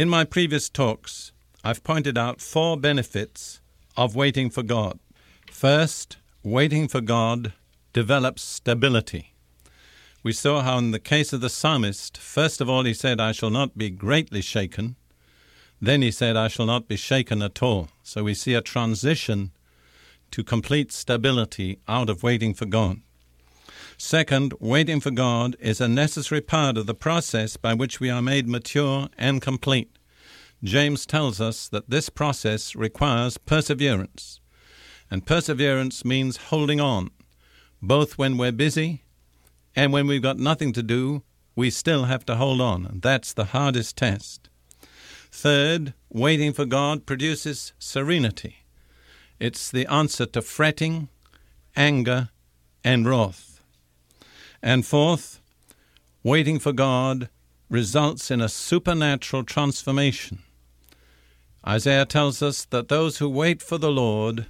In my previous talks, I've pointed out four benefits of waiting for God. First, waiting for God develops stability. We saw how, in the case of the psalmist, first of all he said, I shall not be greatly shaken. Then he said, I shall not be shaken at all. So we see a transition to complete stability out of waiting for God. Second, waiting for God is a necessary part of the process by which we are made mature and complete. James tells us that this process requires perseverance. And perseverance means holding on, both when we're busy and when we've got nothing to do, we still have to hold on. And that's the hardest test. Third, waiting for God produces serenity. It's the answer to fretting, anger, and wrath. And fourth, waiting for God results in a supernatural transformation. Isaiah tells us that those who wait for the Lord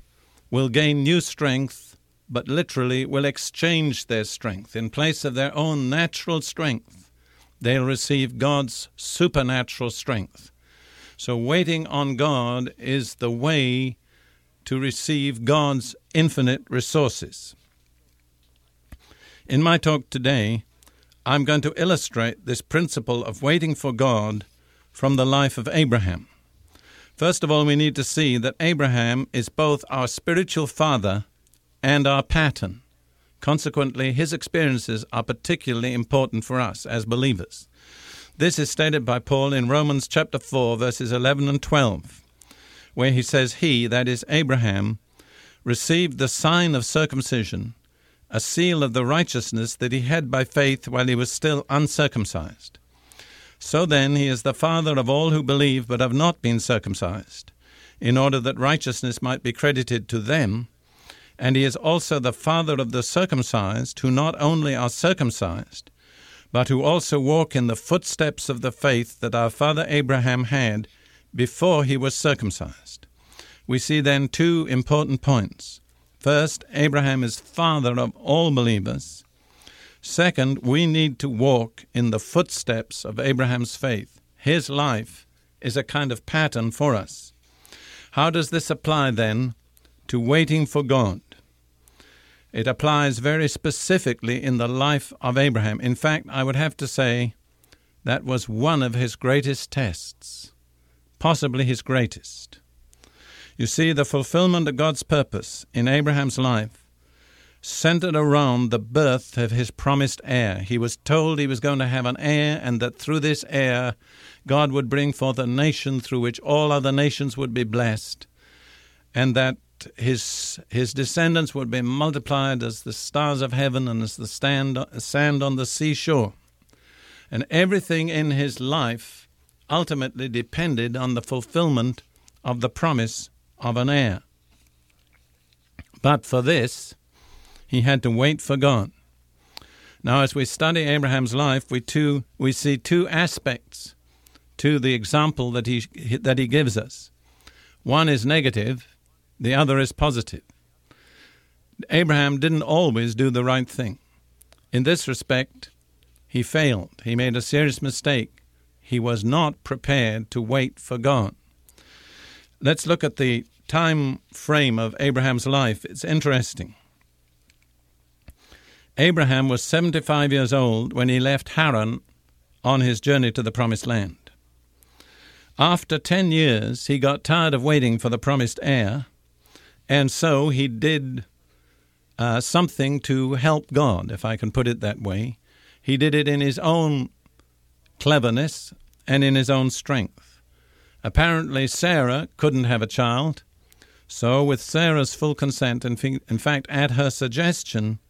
will gain new strength, but literally will exchange their strength. In place of their own natural strength, they'll receive God's supernatural strength. So, waiting on God is the way to receive God's infinite resources. In my talk today, I'm going to illustrate this principle of waiting for God from the life of Abraham. First of all, we need to see that Abraham is both our spiritual father and our pattern. Consequently, his experiences are particularly important for us as believers. This is stated by Paul in Romans chapter 4, verses 11 and 12, where he says, He, that is Abraham, received the sign of circumcision a seal of the righteousness that he had by faith while he was still uncircumcised. So then, he is the father of all who believe but have not been circumcised, in order that righteousness might be credited to them. And he is also the father of the circumcised, who not only are circumcised, but who also walk in the footsteps of the faith that our father Abraham had before he was circumcised. We see then two important points. First, Abraham is father of all believers. Second, we need to walk in the footsteps of Abraham's faith. His life is a kind of pattern for us. How does this apply then to waiting for God? It applies very specifically in the life of Abraham. In fact, I would have to say that was one of his greatest tests, possibly his greatest. You see, the fulfillment of God's purpose in Abraham's life centered around the birth of his promised heir. He was told he was going to have an heir, and that through this heir, God would bring forth a nation through which all other nations would be blessed, and that his his descendants would be multiplied as the stars of heaven and as the stand, sand on the seashore. And everything in his life ultimately depended on the fulfillment of the promise of an heir. But for this, he had to wait for God. Now, as we study Abraham's life, we, too, we see two aspects to the example that he, that he gives us. One is negative, the other is positive. Abraham didn't always do the right thing. In this respect, he failed. He made a serious mistake. He was not prepared to wait for God. Let's look at the time frame of Abraham's life. It's interesting. Abraham was 75 years old when he left Haran on his journey to the Promised Land. After 10 years, he got tired of waiting for the promised heir, and so he did uh, something to help God, if I can put it that way. He did it in his own cleverness and in his own strength. Apparently, Sarah couldn't have a child, so with Sarah's full consent, and in fact, at her suggestion,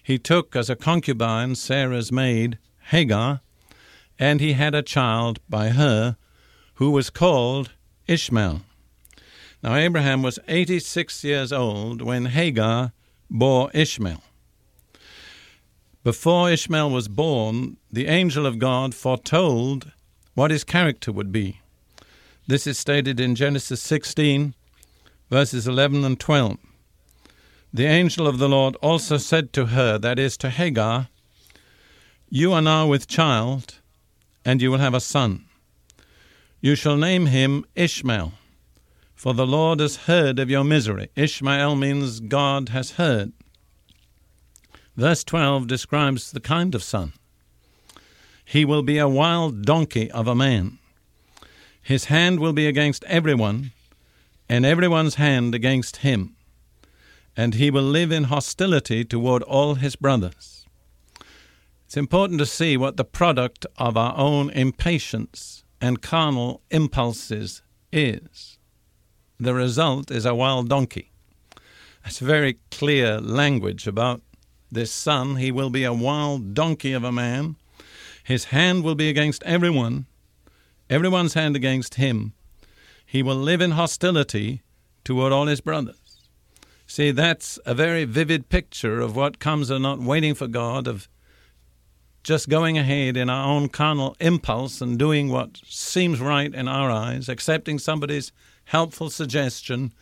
he took as a concubine Sarah's maid, Hagar, and he had a child by her, who was called Ishmael. Now Abraham was 86 years old when Hagar bore Ishmael. Before Ishmael was born, the angel of God foretold what his character would be. This is stated in Genesis 16, verses 11 and 12. The angel of the Lord also said to her, that is, to Hagar, You are now with child, and you will have a son. You shall name him Ishmael, for the Lord has heard of your misery. Ishmael means God has heard. Verse 12 describes the kind of son. He will be a wild donkey of a man. His hand will be against everyone, and everyone's hand against him and he will live in hostility toward all his brothers. It's important to see what the product of our own impatience and carnal impulses is. The result is a wild donkey. That's very clear language about this son. He will be a wild donkey of a man. His hand will be against everyone, everyone's hand against him. He will live in hostility toward all his brothers. See, that's a very vivid picture of what comes of not waiting for God, of just going ahead in our own carnal impulse and doing what seems right in our eyes, accepting somebody's helpful suggestion,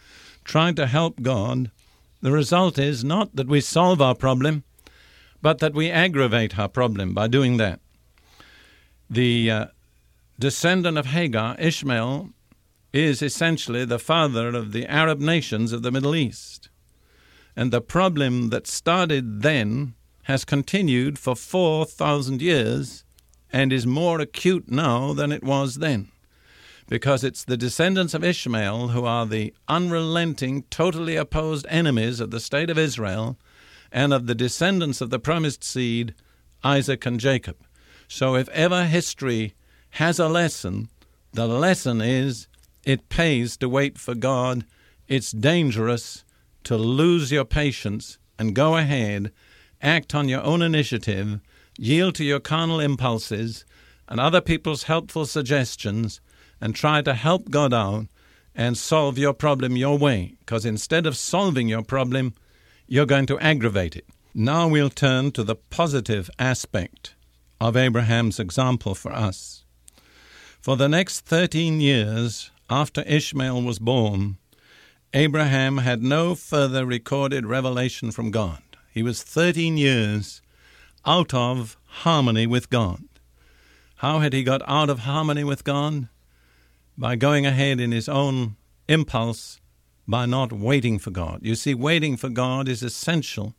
trying to help God. The result is not that we solve our problem, but that we aggravate our problem by doing that. The uh, descendant of Hagar, Ishmael, is essentially the father of the Arab nations of the Middle East. And the problem that started then has continued for 4,000 years and is more acute now than it was then. Because it's the descendants of Ishmael who are the unrelenting, totally opposed enemies of the state of Israel and of the descendants of the promised seed, Isaac and Jacob. So if ever history has a lesson, the lesson is it pays to wait for God. It's dangerous to lose your patience and go ahead, act on your own initiative, yield to your carnal impulses and other people's helpful suggestions, and try to help God out and solve your problem your way, because instead of solving your problem, you're going to aggravate it. Now we'll turn to the positive aspect of Abraham's example for us. For the next 13 years after Ishmael was born, Abraham had no further recorded revelation from God. He was 13 years out of harmony with God. How had he got out of harmony with God? By going ahead in his own impulse, by not waiting for God. You see, waiting for God is essential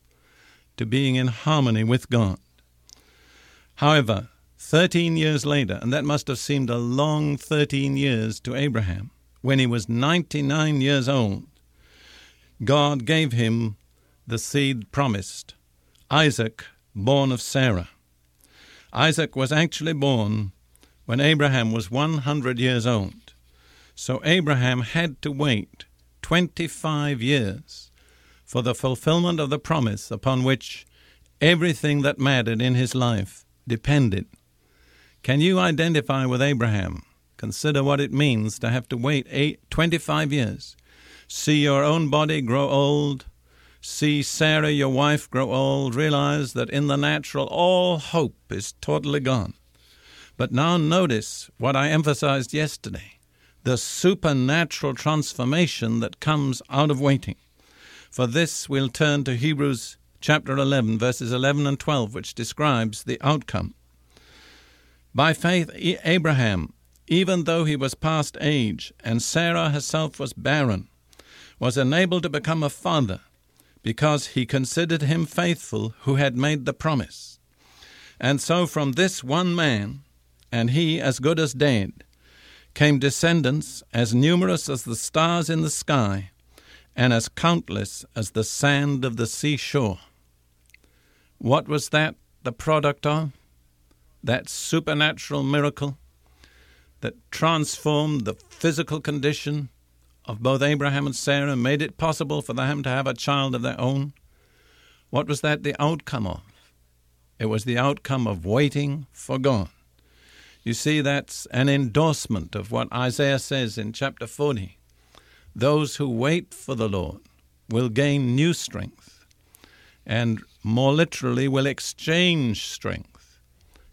to being in harmony with God. However, 13 years later, and that must have seemed a long 13 years to Abraham, when he was 99 years old, God gave him the seed promised Isaac, born of Sarah. Isaac was actually born when Abraham was 100 years old. So Abraham had to wait 25 years for the fulfillment of the promise upon which everything that mattered in his life depended. Can you identify with Abraham? Consider what it means to have to wait eight, 25 years. See your own body grow old. See Sarah, your wife, grow old. Realize that in the natural, all hope is totally gone. But now notice what I emphasized yesterday the supernatural transformation that comes out of waiting. For this, we'll turn to Hebrews chapter 11, verses 11 and 12, which describes the outcome. By faith, Abraham, even though he was past age, and Sarah herself was barren, was enabled to become a father because he considered him faithful who had made the promise. And so from this one man, and he as good as dead, came descendants as numerous as the stars in the sky and as countless as the sand of the seashore. What was that the product of? That supernatural miracle? that transformed the physical condition of both Abraham and Sarah, made it possible for them to have a child of their own? What was that the outcome of? It was the outcome of waiting for God. You see, that's an endorsement of what Isaiah says in chapter 40. Those who wait for the Lord will gain new strength, and more literally, will exchange strength.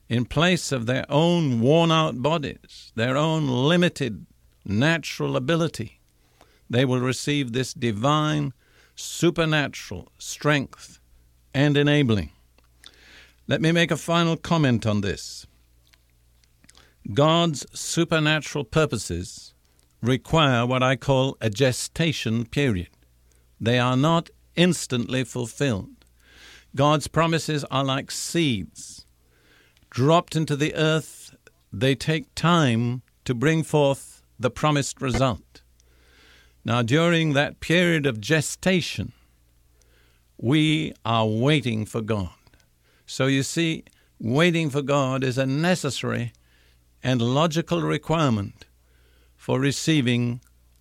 In place of their own worn out bodies, their own limited natural ability, they will receive this divine, supernatural strength and enabling. Let me make a final comment on this. God's supernatural purposes require what I call a gestation period. They are not instantly fulfilled. God's promises are like seeds. Dropped into the earth, they take time to bring forth the promised result. Now, during that period of gestation, we are waiting for God. So you see, waiting for God is a necessary and logical requirement for receiving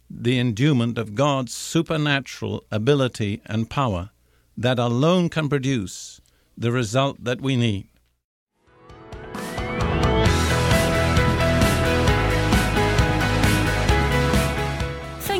the endowment of God's supernatural ability and power that alone can produce the result that we need.